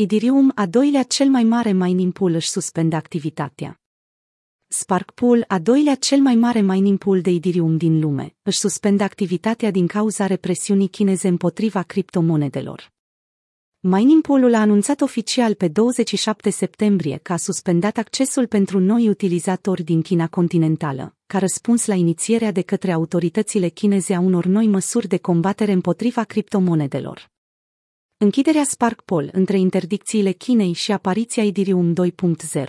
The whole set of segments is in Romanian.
Idirium, a doilea cel mai mare mining pool, își suspendă activitatea. Spark Pool, a doilea cel mai mare mining pool de Idirium din lume, își suspendă activitatea din cauza represiunii chineze împotriva criptomonedelor. Mining Pool-ul a anunțat oficial pe 27 septembrie că a suspendat accesul pentru noi utilizatori din China continentală, ca răspuns la inițierea de către autoritățile chineze a unor noi măsuri de combatere împotriva criptomonedelor. Închiderea Spark Pool între interdicțiile Chinei și apariția Idirium 2.0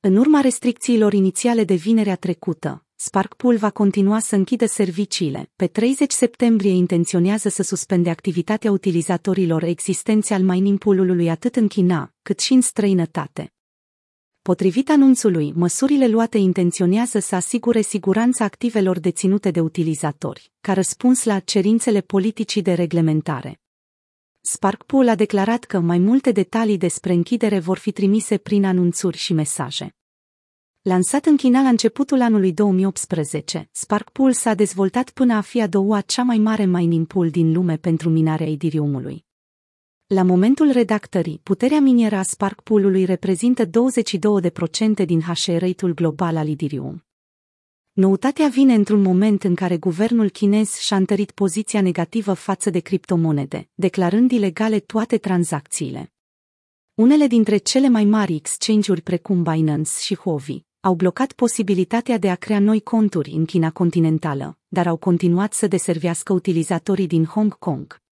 În urma restricțiilor inițiale de vinerea trecută, Sparkpool va continua să închidă serviciile. Pe 30 septembrie intenționează să suspende activitatea utilizatorilor existenți al mining pool-ului atât în China, cât și în străinătate. Potrivit anunțului, măsurile luate intenționează să asigure siguranța activelor deținute de utilizatori, ca răspuns la cerințele politicii de reglementare. Sparkpool a declarat că mai multe detalii despre închidere vor fi trimise prin anunțuri și mesaje. Lansat în China la începutul anului 2018, Sparkpool s-a dezvoltat până a fi a doua cea mai mare mining pool din lume pentru minarea Ethereum-ului. La momentul redactării, puterea minieră a Sparkpool-ului reprezintă 22% din hash rate-ul global al Ethereum. Noutatea vine într-un moment în care guvernul chinez și-a întărit poziția negativă față de criptomonede, declarând ilegale toate tranzacțiile. Unele dintre cele mai mari exchange-uri precum Binance și Huobi au blocat posibilitatea de a crea noi conturi în China continentală, dar au continuat să deservească utilizatorii din Hong Kong.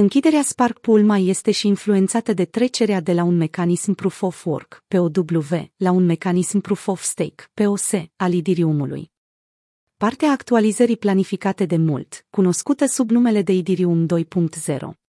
Închiderea Spark Pool mai este și influențată de trecerea de la un mecanism Proof of Work, POW, la un mecanism Proof of Stake, POS, al Idiriumului. Partea actualizării planificate de mult, cunoscută sub numele de Idirium 2.0,